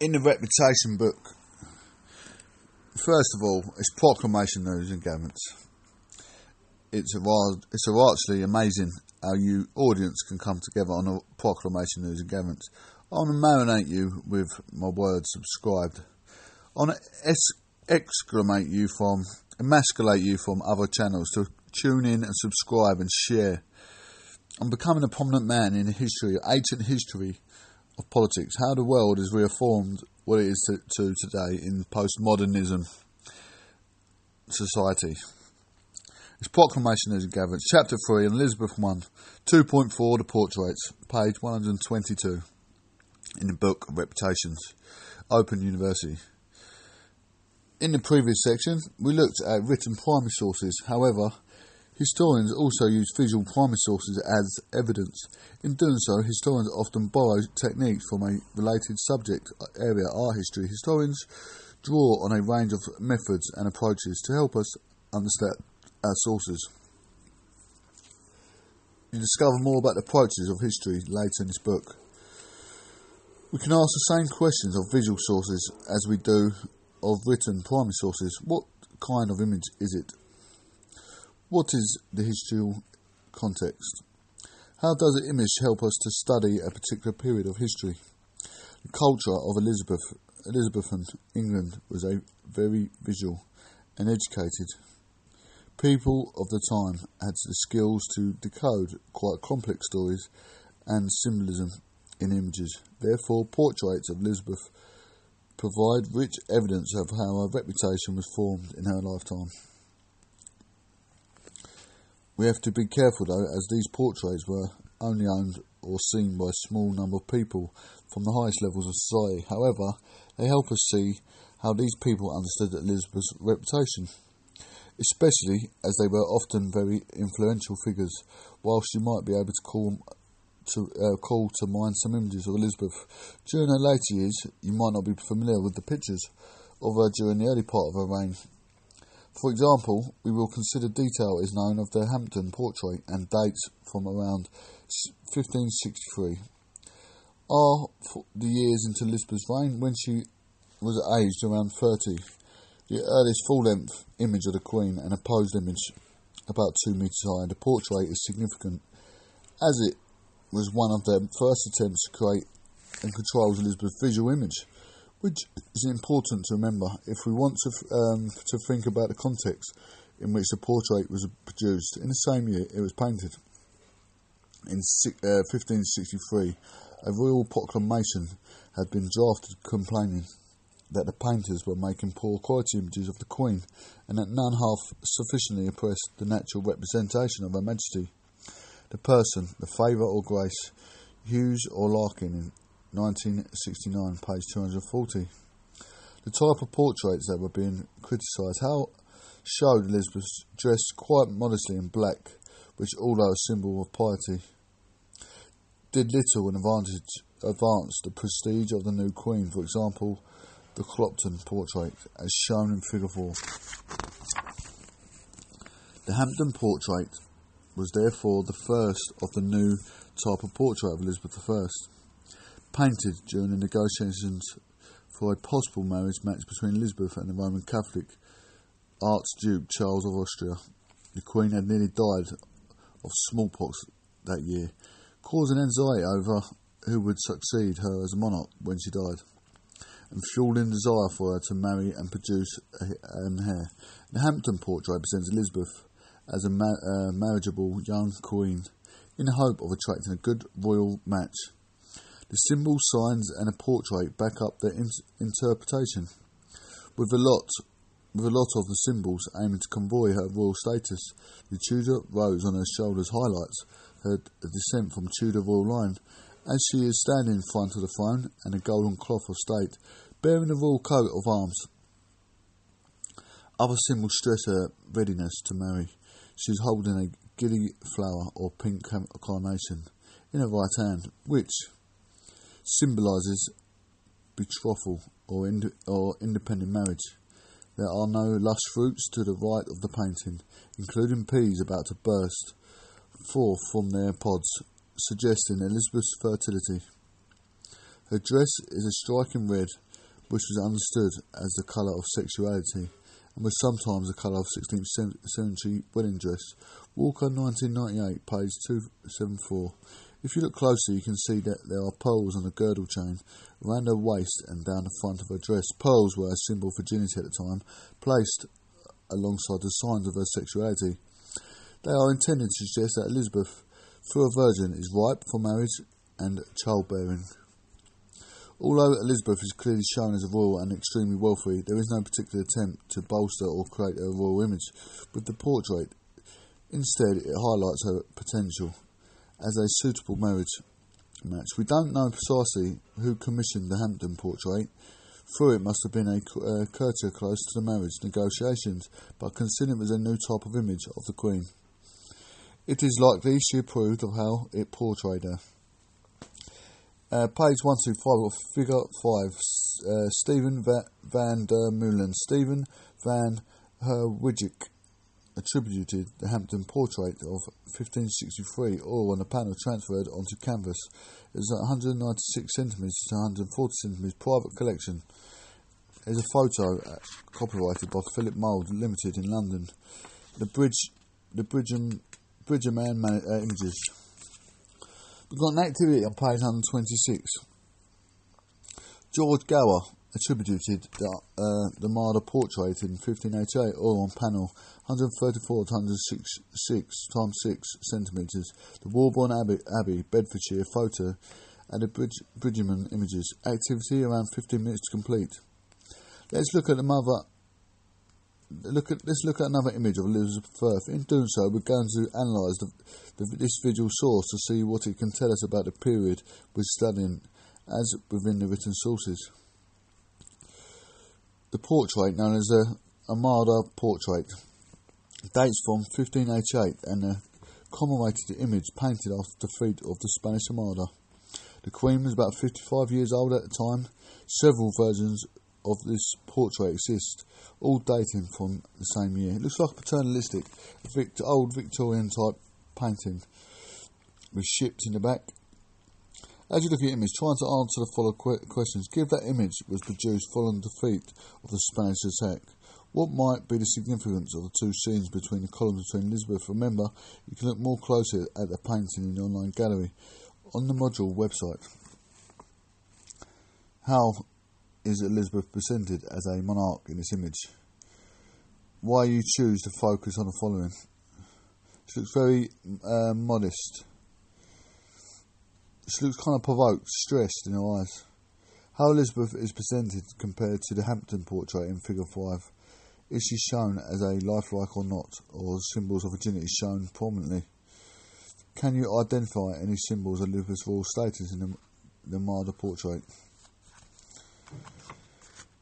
in the Reputation book, first of all, it's proclamation news and governments. It's a it's a actually amazing how you audience can come together on a proclamation news and governments. I want to marinate you with my word subscribed. I want to exclamate you from, emasculate you from other channels to tune in and subscribe and share. I'm becoming a prominent man in history, ancient history of politics, how the world is reformed what it is to, to today in postmodernism society. It's Proclamation as gathered, Chapter 3, Elizabeth 1, 2.4, The Portraits, page 122 in the book Reputations, Open University. In the previous section, we looked at written primary sources. However, Historians also use visual primary sources as evidence. In doing so, historians often borrow techniques from a related subject area, art history. Historians draw on a range of methods and approaches to help us understand our sources. You discover more about the approaches of history later in this book. We can ask the same questions of visual sources as we do of written primary sources. What kind of image is it? What is the historical context? How does the image help us to study a particular period of history? The culture of Elizabeth, Elizabethan England was a very visual and educated. People of the time had the skills to decode quite complex stories and symbolism in images. Therefore, portraits of Elizabeth provide rich evidence of how her reputation was formed in her lifetime. We have to be careful though, as these portraits were only owned or seen by a small number of people from the highest levels of society. However, they help us see how these people understood Elizabeth's reputation, especially as they were often very influential figures. Whilst you might be able to call to uh, call to mind some images of Elizabeth during her later years, you might not be familiar with the pictures of her during the early part of her reign. For example, we will consider detail is known of the Hampden portrait and dates from around 1563 are the years into Elizabeth's reign when she was aged around 30. The earliest full-length image of the Queen, an opposed image about two metres high, the portrait is significant as it was one of the first attempts to create and control Elizabeth's visual image which is important to remember if we want to um, to think about the context in which the portrait was produced. In the same year, it was painted. In uh, 1563, a royal proclamation had been drafted complaining that the painters were making poor quality images of the Queen, and that none half sufficiently oppressed the natural representation of Her Majesty. The person, the favour or grace, Hughes or Larkin 1969, page 240. The type of portraits that were being criticised how showed Elizabeth dressed quite modestly in black, which, although a symbol of piety, did little in advantage, advance the prestige of the new queen. For example, the Clopton portrait, as shown in Figure 4. The Hampden portrait was therefore the first of the new type of portrait of Elizabeth I painted during the negotiations for a possible marriage match between Elizabeth and the Roman Catholic Archduke Charles of Austria. The Queen had nearly died of smallpox that year, causing anxiety over who would succeed her as monarch when she died, and fueling desire for her to marry and produce an heir. The Hampden portrait presents Elizabeth as a ma- uh, marriageable young queen in the hope of attracting a good royal match. The symbols, signs, and a portrait back up their in- interpretation. With a lot, with a lot of the symbols aiming to convoy her royal status, the Tudor rose on her shoulders highlights her descent from Tudor royal line, as she is standing in front of the throne and a golden cloth of state, bearing a royal coat of arms. Other symbols stress her readiness to marry. She is holding a gilly flower or pink carnation in her right hand, which, symbolises betrothal or, ind- or independent marriage. There are no lush fruits to the right of the painting, including peas about to burst forth from their pods, suggesting Elizabeth's fertility. Her dress is a striking red, which was understood as the colour of sexuality and was sometimes the colour of 16th century wedding dress. Walker, 1998, page 274. If you look closer, you can see that there are pearls on the girdle chain around her waist and down the front of her dress. Pearls were a symbol for virginity at the time, placed alongside the signs of her sexuality. They are intended to suggest that Elizabeth, through a virgin, is ripe for marriage and childbearing. Although Elizabeth is clearly shown as a royal and extremely wealthy, there is no particular attempt to bolster or create a royal image with the portrait. Instead, it highlights her potential as a suitable marriage match. We don't know precisely who commissioned the Hampden portrait. Through it must have been a uh, courtier close to the marriage negotiations, but considered was a new type of image of the Queen. It is likely she approved of how it portrayed her. Uh, page 125 of figure 5, uh, Steven Va- van der Meulen. Steven van Herwijck attributed the Hampden portrait of 1563 oil on a panel transferred onto canvas. It was 196 centimetres to 140 centimetres private collection. There's a photo uh, copyrighted by Philip Mould Limited in London. The bridge, the Bridgham, Bridgerman man, uh, images. We've got an activity on page 126. George Gower attributed the, uh, the Marder portrait in 1588 oil on panel 134 to 106 times 6 centimetres. The Woburn Abbey, Abbey, Bedfordshire photo and the Bridge, Bridgeman images. Activity around 15 minutes to complete. Let's look at the mother. Look at let's look at another image of Elizabeth I. In doing so, we're going to analyse the, the, this visual source to see what it can tell us about the period we're studying, as within the written sources. The portrait, known as the Armada portrait, dates from 1588 and a commemorated the image painted after the defeat of the Spanish Armada. The Queen was about 55 years old at the time. Several versions of this portrait exist, all dating from the same year. It looks like a paternalistic, Victor, old Victorian type painting with ships in the back as you look at the image, trying to answer the following questions. Give that image was produced following the defeat of the Spanish attack. What might be the significance of the two scenes between the columns between Elizabeth? Remember, you can look more closely at the painting in the online gallery on the module website. How is Elizabeth presented as a monarch in this image? Why you choose to focus on the following? She looks very uh, modest she looks kind of provoked, stressed in her eyes. How Elizabeth is presented compared to the Hampden portrait in Figure 5. Is she shown as a lifelike or not, or symbols of virginity shown prominently? Can you identify any symbols of Elizabeth's royal status in the, the Marder portrait?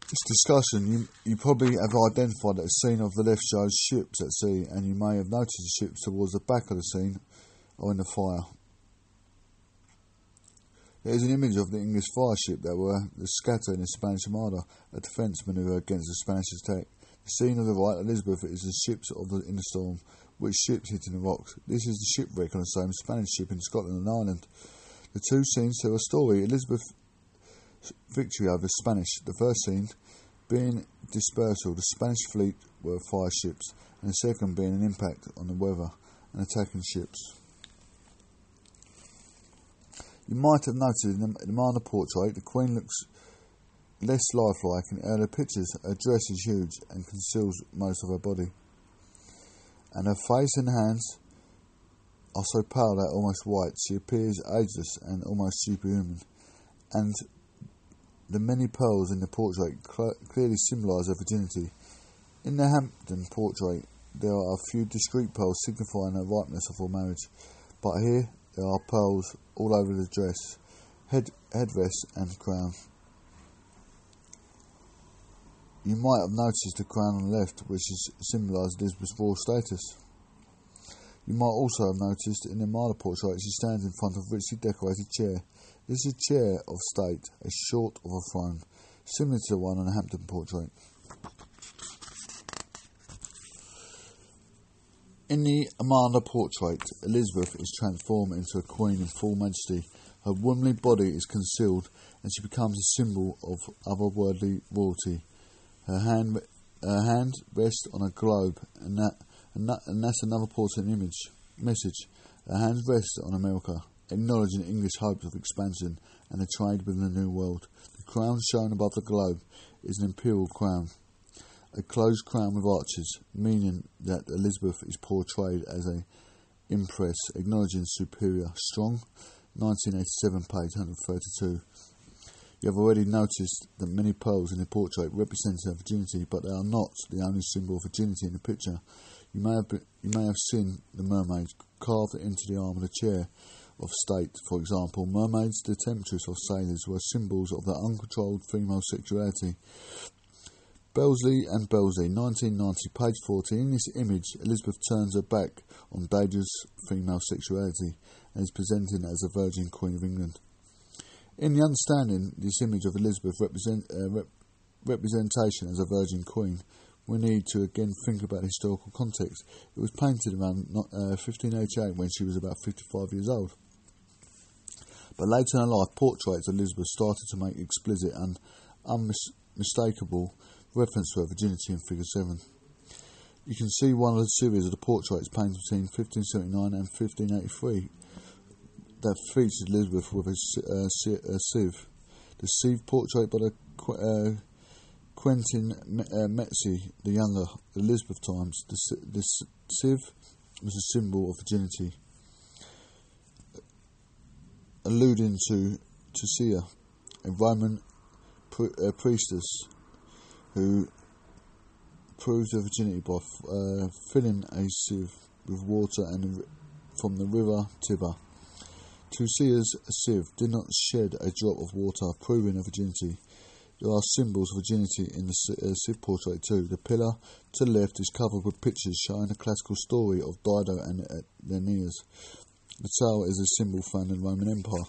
This discussion, you, you probably have identified that the scene of the left shows ships at sea, and you may have noticed the ships towards the back of the scene or in the fire. There is an image of the English fire ship that were scattered in the Spanish Armada, a defence manoeuvre against the Spanish attack. Scene of the right, Elizabeth, is the ships of the, in the storm, which ships hitting the rocks. This is the shipwreck on the same Spanish ship in Scotland and Ireland. The two scenes tell a story. Elizabeth's victory over the Spanish. The first scene being dispersal, the Spanish fleet were fire ships, and the second being an impact on the weather and attacking ships. You might have noticed in the, in the portrait the Queen looks less lifelike in earlier pictures. Her dress is huge and conceals most of her body. And her face and hands are so pale that almost white. She appears ageless and almost superhuman. And the many pearls in the portrait cl- clearly symbolise her virginity. In the Hampden portrait, there are a few discreet pearls signifying her ripeness for marriage, but here there are pearls all over the dress, head, headdress, and crown. You might have noticed the crown on the left, which is symbolised Elizabeth's royal status. You might also have noticed in the Marder portrait she stands in front of a richly decorated chair. This is a chair of state, a short of a throne, similar to the one on the Hampden portrait. In the Armada portrait, Elizabeth is transformed into a queen in full majesty. Her womanly body is concealed and she becomes a symbol of otherworldly royalty. Her hand, her hand rests on a globe, and that, and that, and that's another important image message. Her hand rests on America, acknowledging English hopes of expansion and the trade with the New World. The crown shown above the globe is an imperial crown, a closed crown with arches, meaning that Elizabeth is portrayed as a empress, acknowledging superior, strong. 1987, page 132. You have already noticed that many pearls in the portrait represent her virginity, but they are not the only symbol of virginity in the picture. You may have been, you may have seen the mermaid carved into the arm of a chair of state. For example, mermaids, the temptress of sailors, were symbols of their uncontrolled female sexuality. Belsey and Belsey, 1990, page 40. In this image, Elizabeth turns her back on dangerous female sexuality and is presented as a Virgin Queen of England. In the understanding this image of Elizabeth represent, uh, rep- representation as a Virgin Queen, we need to again think about historical context. It was painted around uh, 1588 when she was about 55 years old. But later in her life, portraits of Elizabeth started to make explicit and unmistakable reference to her virginity in Figure 7. You can see one of the series of the portraits painted between 1579 and 1583 that featured Elizabeth with a, uh, a sieve. The sieve portrait by the uh, Quentin uh, Metsys, the younger, Elizabeth times, the, the sieve was a symbol of virginity, alluding to Tuccia, a Roman pri- uh, priestess who proved her virginity by uh, filling a sieve with water and from the river Tiber. Tuccia's sieve did not shed a drop of water, proving her virginity. There are symbols of virginity in the uh, sieve portrait too. The pillar to the left is covered with pictures showing the classical story of Dido and Aeneas. The tail is a symbol found in the Roman Empire.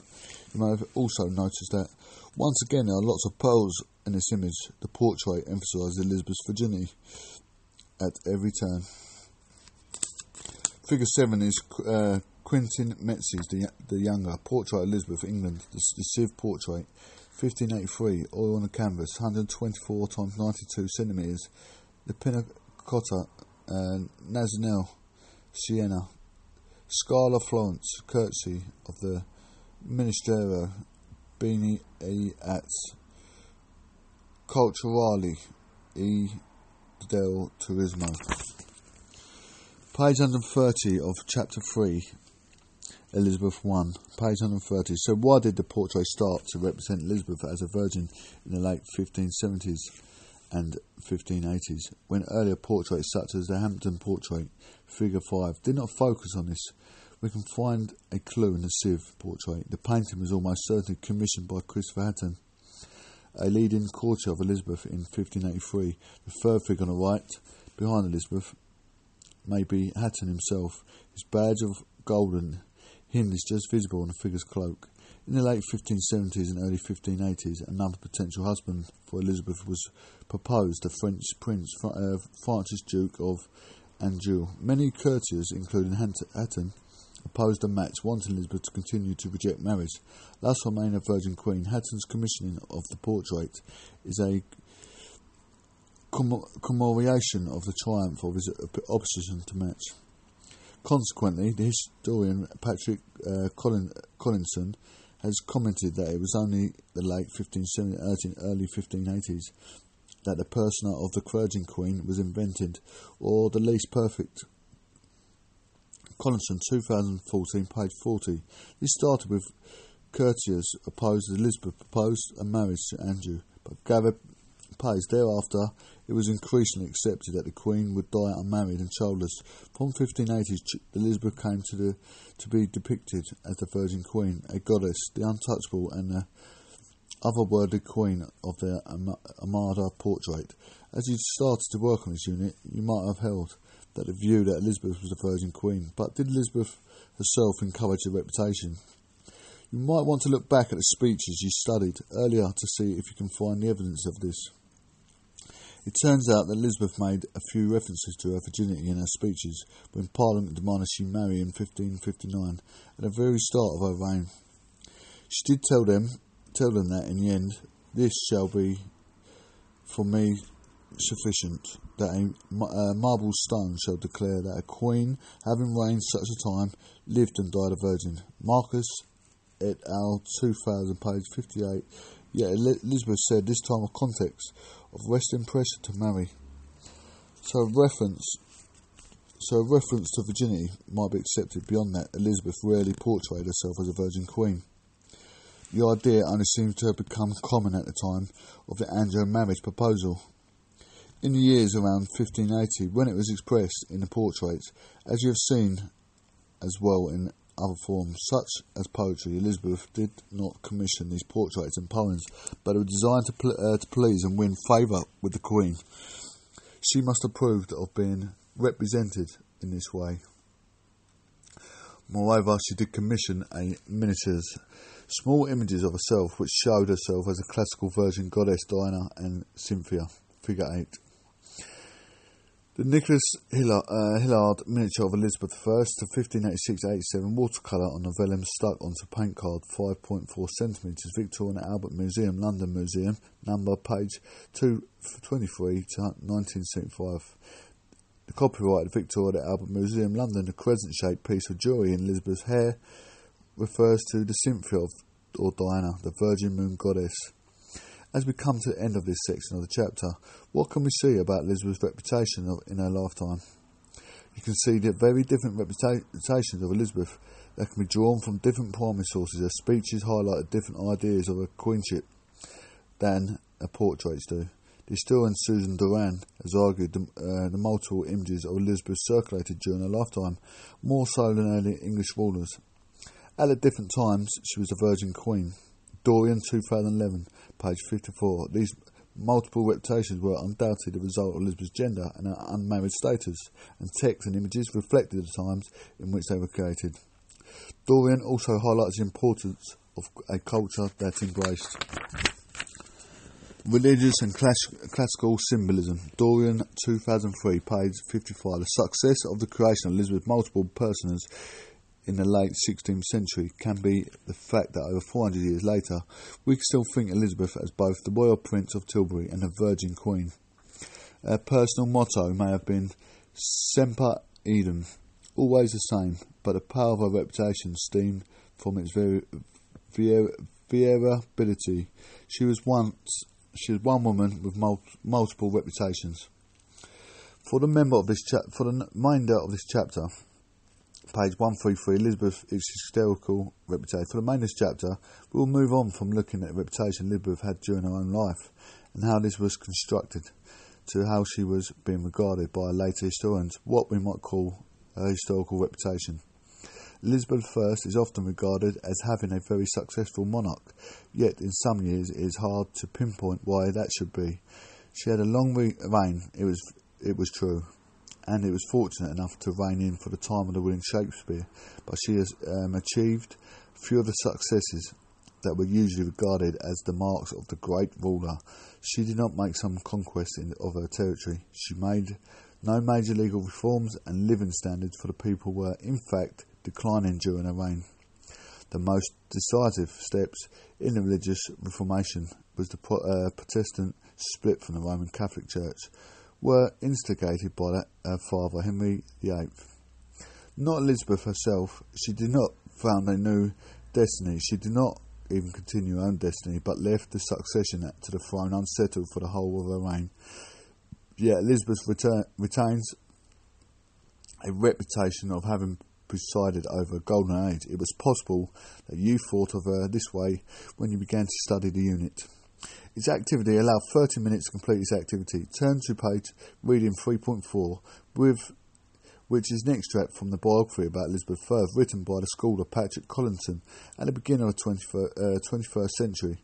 You may have also noticed that once again there are lots of pearls in this image. The portrait emphasises Elizabeth's virginity at every turn. Figure 7 is uh, Quentin Metsys, the, the younger, portrait of Elizabeth, England, the, the sieve portrait, 1583, oil on a canvas, 124 times 92 centimetres. The Pinna Cotta, uh, Siena, Scala Florence, courtesy of the Ministero Beni e at Culturali e del Turismo. Page 130 of chapter 3, Elizabeth I, page 130. So, why did the portrait start to represent Elizabeth as a virgin in the late 1570s and 1580s, when earlier portraits such as the Hampden portrait, figure 5, did not focus on this? We can find a clue in the sieve portrait. The painting was almost certainly commissioned by Christopher Hatton a leading courtier of Elizabeth in 1583. The third figure on the right, behind Elizabeth, may be Hatton himself. His badge of golden hind is just visible on the figure's cloak. In the late 1570s and early 1580s, another potential husband for Elizabeth was proposed, the French prince uh, Francis Duke of Anjou. Many courtiers, including Hatton, opposed the match, wanting Elizabeth to continue to reject marriage. Thus remain a virgin queen. Hatton's commissioning of the portrait is a commemoration of the triumph of his opposition to match. Consequently, the historian Patrick uh, Collin, Collinson has commented that it was only the late 1570s and early 1580s that the persona of the Virgin Queen was invented, or the least perfect Collinson, 2014, page 40. This started with Curtius opposed Elizabeth proposed a marriage to Andrew, but gathered pace. Thereafter, it was increasingly accepted that the Queen would die unmarried and childless. From 1580s, Elizabeth came to, the, to be depicted as the Virgin Queen, a goddess, the untouchable and the otherworldly Queen of the Armada portrait. As you started to work on this unit, you might have held that the view that Elizabeth was the Virgin Queen. But did Elizabeth herself encourage the reputation? You might want to look back at the speeches you studied earlier to see if you can find the evidence of this. It turns out that Elizabeth made a few references to her virginity in her speeches when Parliament demanded she marry in 1559 at the very start of her reign. She did tell them tell them that in the end, this shall be for me sufficient, that a uh, marble stone shall declare that a queen, having reigned such a time, lived and died a virgin. Marcus et al. 2000, page 58. Yet Elizabeth said this time of context of resting pressure to marry. So a reference so a reference to virginity might be accepted. Beyond that, Elizabeth rarely portrayed herself as a virgin queen. The idea only seems to have become common at the time of the Anjou marriage proposal. In the years around 1580, when it was expressed in the portraits, as you have seen as well in other forms, such as poetry, Elizabeth did not commission these portraits and poems, but were designed to, pl- uh, to please and win favour with the Queen. She must have proved of being represented in this way. Moreover, she did commission a miniatures, small images of herself which showed herself as a classical virgin goddess Diana and Cynthia, figure 8. The Nicholas Hilliard, uh, Hilliard miniature of Elizabeth I to 1586-87 watercolour on the vellum stuck onto paint card 5.4 cm Victoria and Albert Museum, London Museum, number page 223 to 1975. The copyright Victoria and Albert Museum, London, the crescent-shaped piece of jewellery in Elizabeth's hair refers to the Cynthia of, or Diana, the Virgin Moon Goddess. As we come to the end of this section of the chapter, what can we see about Elizabeth's reputation in her lifetime? You can see the very different reputations of Elizabeth that can be drawn from different primary sources. Her speeches highlight different ideas of her queenship than her portraits do. The historian Susan Doran has argued the, uh, the multiple images of Elizabeth circulated during her lifetime, more so than early English rulers. At the different times, she was a virgin queen. Doran 2011, page 54. These multiple reputations were undoubtedly the result of Elizabeth's gender and her unmarried status, and texts and images reflected the times in which they were created. Doran also highlights the importance of a culture that embraced religious and class- classical symbolism. Doran 2003, page 55. The success of the creation of Elizabeth's multiple personas in the late 16th century can be the fact that over 400 years later, we still think Elizabeth as both the Royal Prince of Tilbury and the Virgin Queen. Her personal motto may have been Semper Eadem, always the same, but the power of her reputation stemmed from its very variability. She was once she was one woman with mul- multiple reputations. For the member of this cha- for the remainder of this chapter, page 133, Elizabeth is historical reputation. For the main this chapter, we'll move on from looking at the reputation Elizabeth had during her own life and how this was constructed to how she was being regarded by later historians, what we might call her historical reputation. Elizabeth I is often regarded as having a very successful monarch, yet in some years it is hard to pinpoint why that should be. She had a long reign, it was, it was true, and it was fortunate enough to reign in for the time of the William Shakespeare, but she has um, achieved few of the successes that were usually regarded as the marks of the great ruler. She did not make some conquest in, of her territory. She made no major legal reforms, and living standards for the people were, in fact, declining during her reign. The most decisive steps in the religious reformation was the uh, Protestant split from the Roman Catholic Church were instigated by her uh, father Henry VIII. Not Elizabeth herself, she did not found a new destiny, she did not even continue her own destiny, but left the succession to the throne unsettled for the whole of her reign. Yet Elizabeth return, retains a reputation of having presided over a golden age. It was possible that you thought of her this way when you began to study the unit. Its activity allowed 30 minutes to complete its activity. Turn to page reading 3.4 with which is an extract from the biography about Elizabeth I, written by the scholar Patrick Collinson at the beginning of the 21st, uh, 21st century,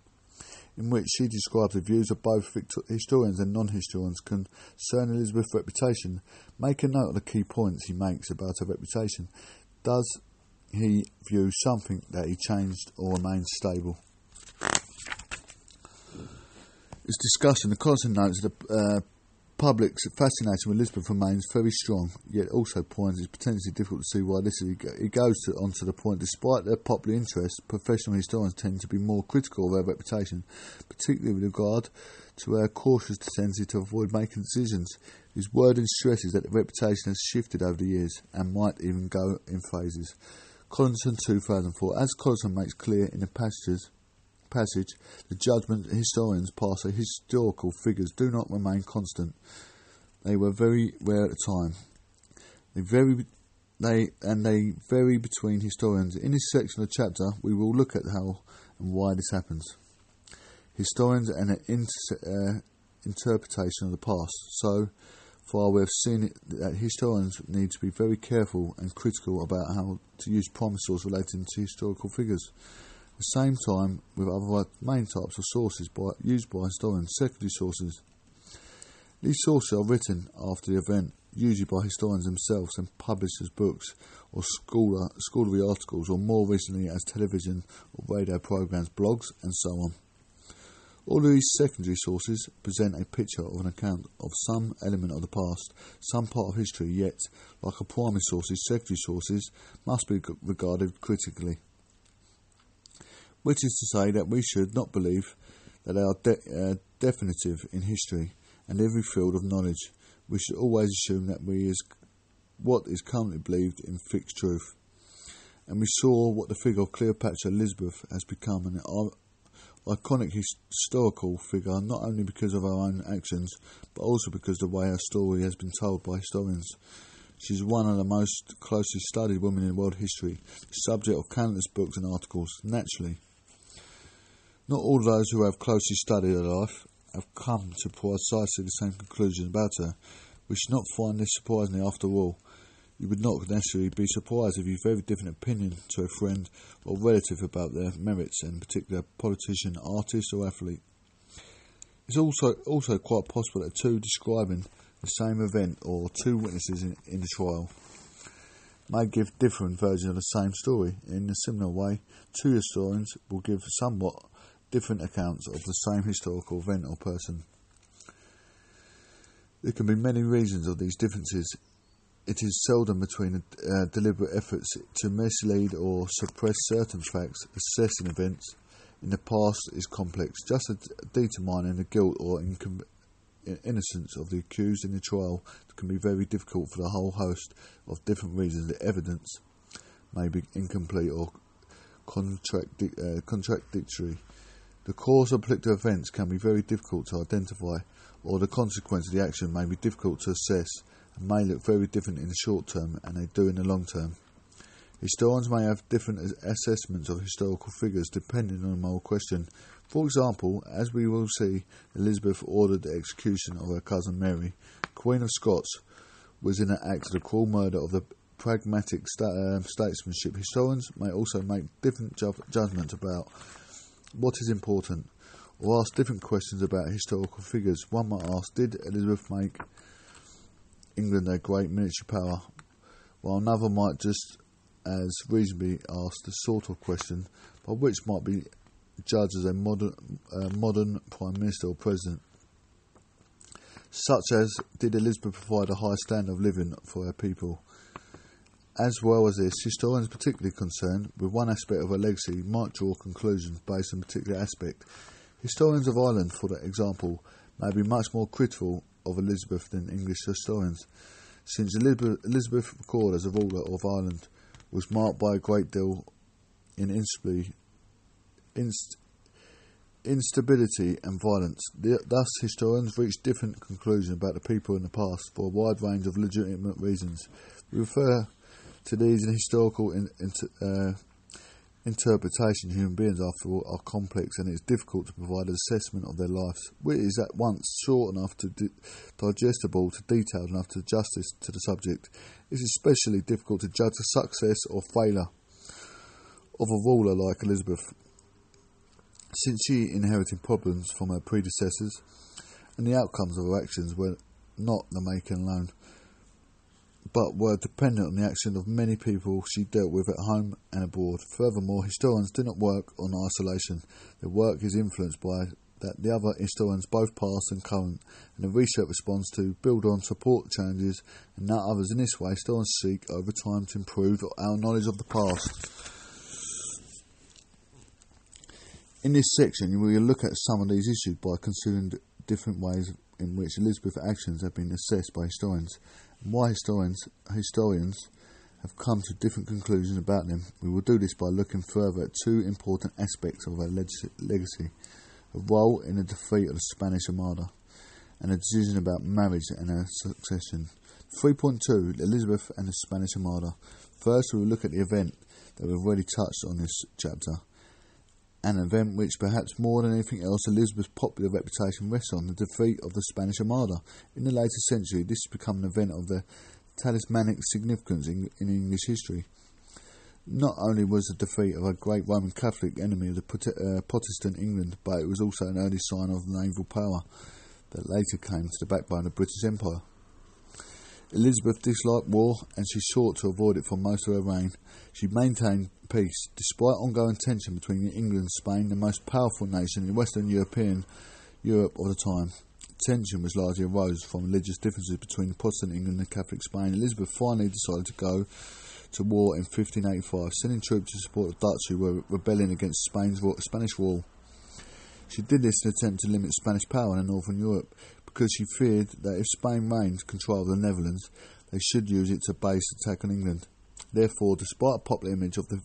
in which she describes the views of both historians and non-historians concerning Elizabeth's reputation. Make a note of the key points he makes about her reputation. Does he view something that he changed or remains stable? Is discussed in the constant notes of the uh, public's fascination with Elizabeth remains very strong, yet also points it's potentially difficult to see why this is. It goes to, on to the point, despite their popular interest, professional historians tend to be more critical of her reputation, particularly with regard to her cautious tendency to avoid making decisions. His wording stresses that the reputation has shifted over the years and might even go in phases. Collinson 2004. As Collinson makes clear in the passages, passage, the judgment historians pass on historical figures do not remain constant. They were very rare at the time. They vary, they and they vary between historians. In this section of the chapter, we will look at how and why this happens. Historians and an inter, uh, interpretation of the past. So far, we have seen it, that historians need to be very careful and critical about how to use sources relating to historical figures. The same time, with other main types of sources by, used by historians, secondary sources. These sources are written after the event, usually by historians themselves and published as books or scholar, uh, scholarly articles, or more recently as television or radio programs, blogs, and so on. All these secondary sources present a picture of an account of some element of the past, some part of history, yet, like a primary sources, secondary sources must be regarded critically which is to say that we should not believe that they are de- uh, definitive in history and every field of knowledge. We should always assume that we is what is currently believed in fixed truth. And we saw what the figure of Cleopatra Elizabeth has become an iconic historical figure, not only because of her own actions, but also because of the way her story has been told by historians. She's one of the most closely studied women in world history, subject of countless books and articles. Naturally, not all those who have closely studied her life have come to precisely the same conclusion about her. We should not find this surprising after all. You would not necessarily be surprised if you very different opinion to a friend or relative about their merits, in particular politician, artist, or athlete. It's also also quite possible that two describing the same event or two witnesses in, in the trial may give different versions of the same story. In a similar way, two historians will give somewhat different accounts of the same historical event or person. There can be many reasons of these differences. It is seldom between uh, deliberate efforts to mislead or suppress certain facts. Assessing events in the past is complex. Just as determining the guilt or incom- innocence of the accused in the trial can be very difficult for the whole host of different reasons. The evidence may be incomplete or uh, contradictory. The cause of particular events can be very difficult to identify, or the consequence of the action may be difficult to assess and may look very different in the short term and they do in the long term. Historians may have different assessments of historical figures depending on the moral question. For example, as we will see, Elizabeth ordered the execution of her cousin Mary. Queen of Scots was in the act of the cruel murder of the pragmatic sta- uh, statesmanship. Historians may also make different ju- judgments about what is important, or ask different questions about historical figures. One might ask, did Elizabeth make England a great military power? While another might just as reasonably ask the sort of question by which might be judged as a modern, uh, modern prime minister or president, such as did Elizabeth provide a high standard of living for her people? As well as this, historians particularly concerned with one aspect of her legacy might draw conclusions based on a particular aspect. Historians of Ireland, for example, may be much more critical of Elizabeth than English historians, since Elizabeth, recorded as a ruler of Ireland was marked by a great deal in instability, inst, instability and violence. Thus, historians reach different conclusions about the people in the past for a wide range of legitimate reasons. We refer to these historical in, uh, interpretation, human beings, after all, are complex and it's difficult to provide an assessment of their lives, which is at once short enough to di- digestible to detailed enough to justice to the subject. It's especially difficult to judge the success or failure of a ruler like Elizabeth, since she inherited problems from her predecessors, and the outcomes of her actions were not the making alone but were dependent on the action of many people she dealt with at home and abroad. Furthermore, historians do not work on isolation. Their work is influenced by that the other historians, both past and current, and the research responds to build on, support challenges, and not others. In this way, historians seek over time to improve our knowledge of the past. In this section, we will look at some of these issues by considering different ways in which Elizabeth's actions have been assessed by historians, why historians historians have come to different conclusions about them. We will do this by looking further at two important aspects of her legacy a role in the defeat of the Spanish Armada, and a decision about marriage and her succession. 3.2 Elizabeth and the Spanish Armada. First, we will look at the event that we've already touched on in this chapter, an event which, perhaps more than anything else, Elizabeth's popular reputation rests on the defeat of the Spanish Armada. In the later century, this has become an event of the talismanic significance in, in English history. Not only was the defeat of a great Roman Catholic enemy of the uh, Protestant England, but it was also an early sign of naval power that later came to the backbone of the British Empire. Elizabeth disliked war and she sought to avoid it for most of her reign. She maintained peace despite ongoing tension between England and Spain, the most powerful nation in Western European Europe of the time tension was largely arose from religious differences between Protestant England and Catholic Spain. Elizabeth finally decided to go to war in 1585, sending troops to support the Dutch who were rebelling against Spain's Spanish rule. She did this in an attempt to limit Spanish power in northern Europe because she feared that if Spain reigned control of the Netherlands, they should use it to base attack on England. Therefore, despite a popular image of the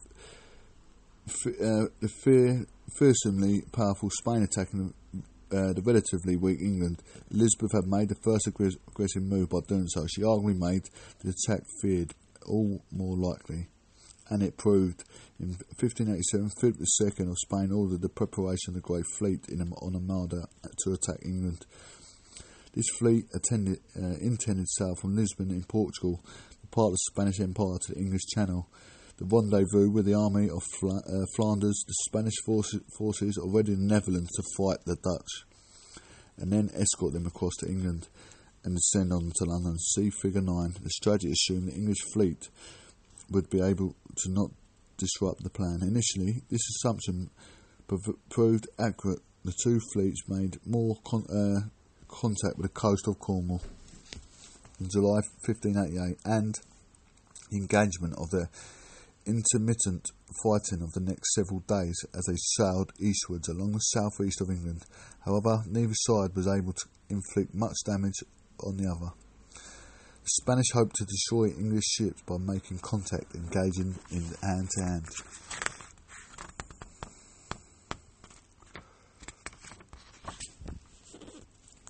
uh, the fear, fearsomely powerful Spain attacking uh, the relatively weak England, Elizabeth had made the first aggressive move by doing so. She arguably made the attack feared all more likely, and it proved. In 1587, Philip II of Spain ordered the preparation of the Great Fleet in, on Armada to attack England. This fleet attended, uh, intended sail from Lisbon in Portugal, part of the Spanish Empire, to the English Channel. The rendezvous with the army of Fla- uh, Flanders, the Spanish forces, forces already in the Netherlands to fight the Dutch, and then escort them across to England and descend on to London. See Figure 9. The strategy assumed the English fleet would be able to not disrupt the plan. Initially, this assumption proved accurate. The two fleets made more con- uh, contact with the coast of Cornwall in July 1588 and the engagement of the intermittent fighting of the next several days as they sailed eastwards along the southeast of England. However, neither side was able to inflict much damage on the other. The Spanish hoped to destroy English ships by making contact, engaging in hand to hand.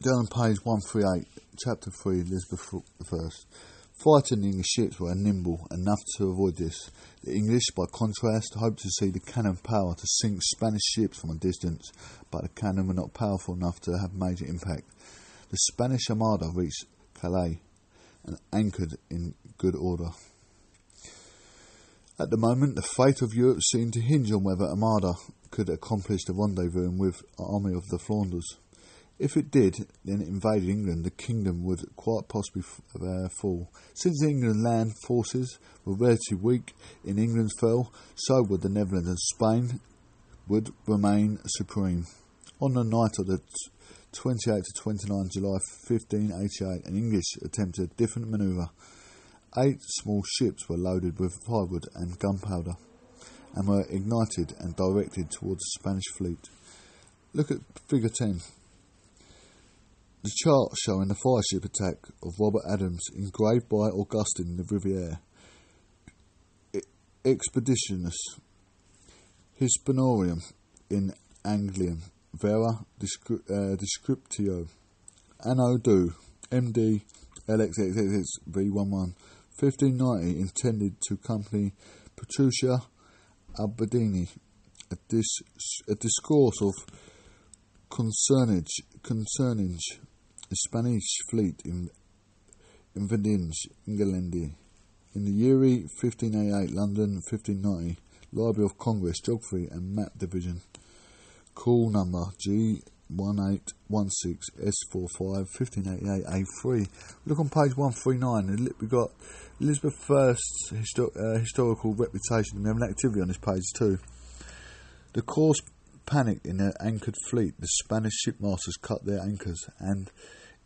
Down on page 138, chapter 3, Elizabeth I. Fighting the English ships were nimble enough to avoid this. The English, by contrast, hoped to see the cannon power to sink Spanish ships from a distance, but the cannon were not powerful enough to have major impact. The Spanish Armada reached Calais and anchored in good order. At the moment, the fate of Europe seemed to hinge on whether Armada could accomplish the rendezvous with the army of the Flanders. If it did, then it invaded England, the kingdom would quite possibly uh, fall. Since the land forces were relatively weak in England's fell, so would the Netherlands and Spain would remain supreme. On the night of the 28 to 29 July 1588, an English attempted a different manoeuvre. Eight small ships were loaded with firewood and gunpowder and were ignited and directed towards the Spanish fleet. Look at figure 10. The chart showing the fireship attack of Robert Adams, engraved by Augustin de Riviere. Expeditionis Hispanorum in Angliam, Vera uh, Descriptio. Anno Do, MD LXXX V11, 1590, intended to accompany Petruccio Ubaldini. A, dis- a discourse of concernage, concernage Spanish fleet in invading England. In the year 1588, London, 1590, Library of Congress, Geography and Map Division. Call number G1816S45 1588A3. Look on page 139. We've got Elizabeth I's uh, historical reputation. We have an activity on this page too. The course panic in their anchored fleet, the Spanish shipmasters cut their anchors and,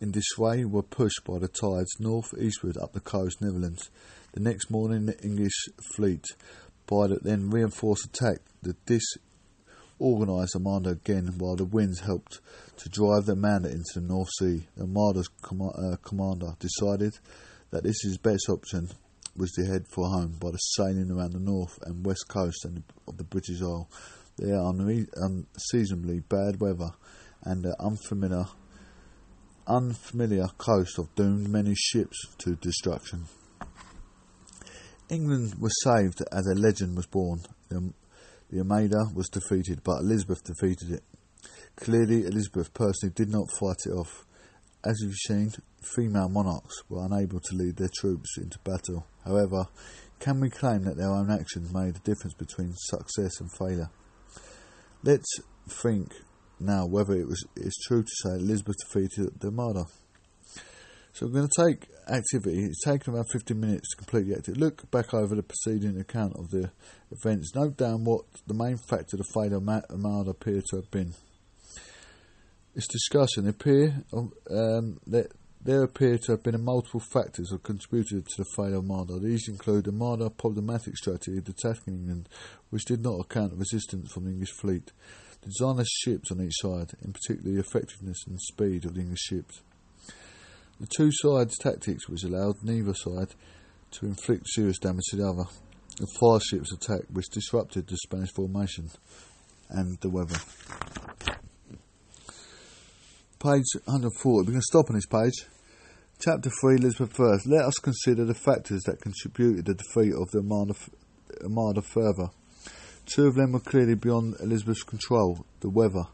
in this way, were pushed by the tides north eastward up the coast Netherlands. The next morning, the English fleet, by the then reinforced attack, the disorganised Armada again, while the winds helped to drive the Armada into the North Sea. The Armada's com- uh, commander decided that this is best option was to head for home by the sailing around the north and west coast of the British Isle. There are unseasonably bad weather and the unfamiliar, unfamiliar coast have doomed many ships to destruction. England was saved as a legend was born. The, the Armada was defeated, but Elizabeth defeated it. Clearly, Elizabeth personally did not fight it off. As we've seen, female monarchs were unable to lead their troops into battle. However, can we claim that their own actions made a difference between success and failure? Let's think now whether it was it's true to say Elizabeth defeated the Armada. So we're going to take activity. It's taken about 15 minutes to complete the activity. Look back over the preceding account of the events. Note down what the main factor the failure of Armada appear to have been. It's discussion. appear um, that there appear to have been multiple factors that contributed to the failure of Armada. These include the Armada problematic strategy of attacking England, which did not account for resistance from the English fleet, the design of ships on each side, in particular the effectiveness and speed of the English ships. The two sides' tactics which allowed neither side to inflict serious damage to the other. The fire ships attack which disrupted the Spanish formation and the weather page 140. We're going to stop on this page. Chapter 3, Elizabeth I. Let us consider the factors that contributed to the defeat of the Armada, Armada further. Two of them were clearly beyond Elizabeth's control the weather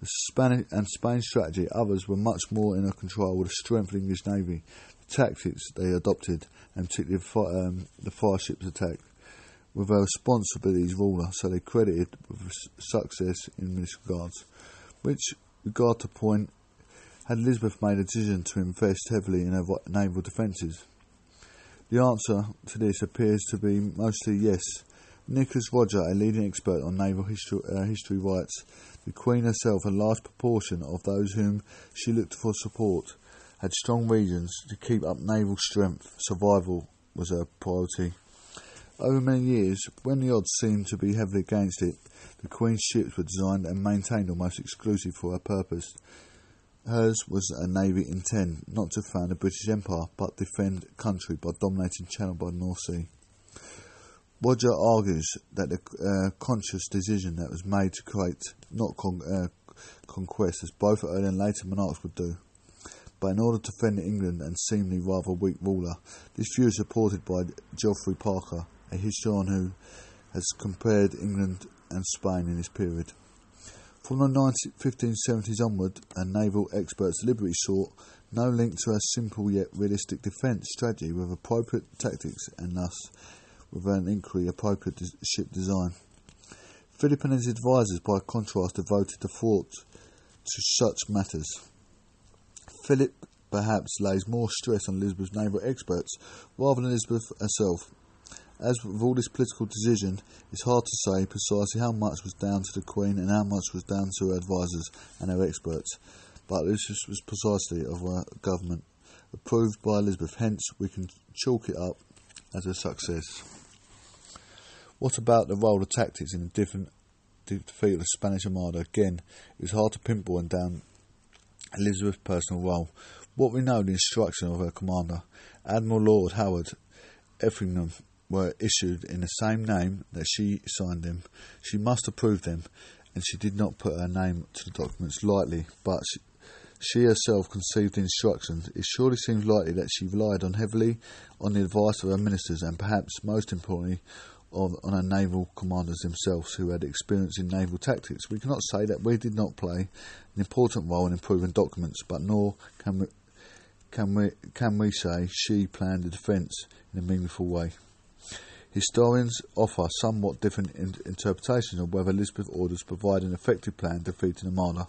the Spanish and Spain's strategy. Others were much more in her control with the strength of the English Navy, the tactics they adopted, and particularly um, the fire ships attack. With her responsibilities ruler, so they credited with success in this regards. Which regard to point had Elizabeth made a decision to invest heavily in her naval defences? The answer to this appears to be mostly yes. Nicholas Rodger, a leading expert on naval history, uh, history writes, the Queen herself, a large proportion of those whom she looked for support, had strong reasons to keep up naval strength. Survival was her priority. Over many years, when the odds seemed to be heavily against it, the Queen's ships were designed and maintained almost exclusively for her purpose. Hers was a navy intent not to found a British Empire, but defend country by dominating Channel by the North Sea. Rodger argues that the uh, conscious decision that was made to create not con- uh, conquest, as both early and later monarchs would do, but in order to defend England and seemingly rather weak ruler. This view is supported by Geoffrey Parker, a historian who has compared England and Spain in this period. From the 1570s onward, and naval experts deliberately sought no link to a simple yet realistic defence strategy with appropriate tactics and thus with an equally appropriate ship design. Philip and his advisers, by contrast, devoted the thought to such matters. Philip perhaps lays more stress on Elizabeth's naval experts rather than Elizabeth herself, as with all this political decision, it's hard to say precisely how much was down to the Queen and how much was down to her advisers and her experts, but this was precisely of her government, approved by Elizabeth, hence we can chalk it up as a success. What about the role of tactics in the different defeat of the Spanish Armada? Again, it was hard to pinpoint down Elizabeth's personal role. What we know the instruction of her commander, Admiral Lord Howard Effingham, were issued in the same name that she signed them. She must approve them, and she did not put her name to the documents lightly, but she, she herself conceived the instructions. It surely seems likely that she relied on heavily on the advice of her ministers, and perhaps most importantly, on, on her naval commanders themselves, who had experience in naval tactics. We cannot say that we did not play an important role in improving documents, but nor can we, can we, can we say she planned the defence in a meaningful way. Historians offer somewhat different in- interpretations of whether Elizabeth's orders provide an effective plan defeating Armada.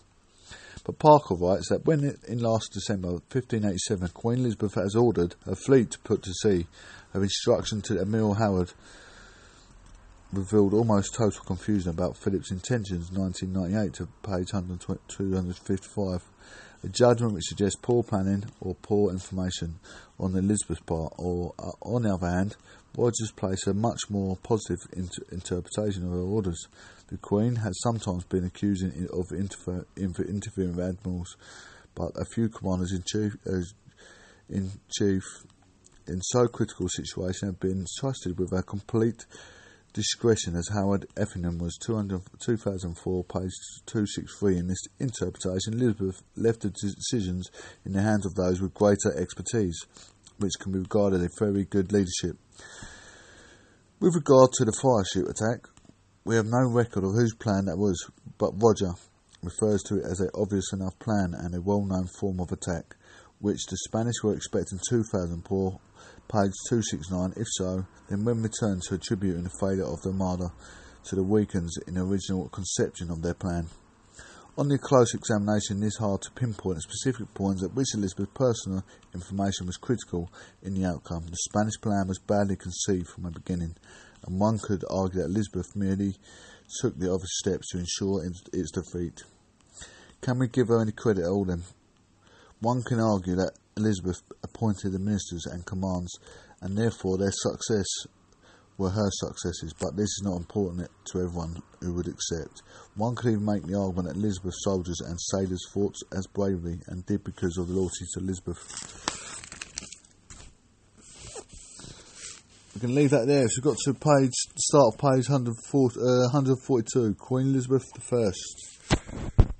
But Parker writes that when in last December 1587 Queen Elizabeth has ordered her fleet to put to sea, her instruction to Admiral Howard revealed almost total confusion about Philip's intentions 1998 to page 255. A judgment which suggests poor planning or poor information on Elizabeth's part, or uh, on the other hand, Rodgers placed a much more positive inter- interpretation of her orders. The Queen has sometimes been accused of interfer- interfering with admirals, but a few commanders in chief, uh, in chief in so critical situation have been trusted with a complete discretion as Howard Effingham was 200, 2004, page 263. In this interpretation, Elizabeth left the decisions in the hands of those with greater expertise, which can be regarded as very good leadership. With regard to the fire chute attack, we have no record of whose plan that was, but Rodger refers to it as an obvious enough plan and a well known form of attack, which the Spanish were expecting 2004 page 269. If so, then when returned to attributing the failure of the Armada to the weakens in the original conception of their plan. On the close examination, it is hard to pinpoint specific points at which Elizabeth's personal information was critical in the outcome. The Spanish plan was badly conceived from the beginning, and one could argue that Elizabeth merely took the obvious steps to ensure its defeat. Can we give her any credit at all then? One can argue that Elizabeth appointed the ministers and commands, and therefore their success were her successes, but this is not important to everyone who would accept. One could even make the argument that Elizabeth's soldiers and sailors fought as bravely and did because of the loyalty to Elizabeth. We can leave that there. So we've got to page start of page 140, uh, 142, Queen Elizabeth I.